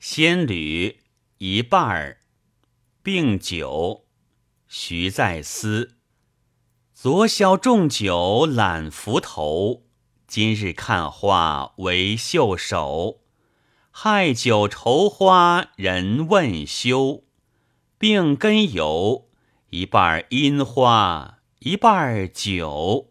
仙侣一半儿，病酒，徐在思。昨宵重酒懒浮头，今日看花为袖手。害酒愁花人问休，病根由一半樱花，一半酒。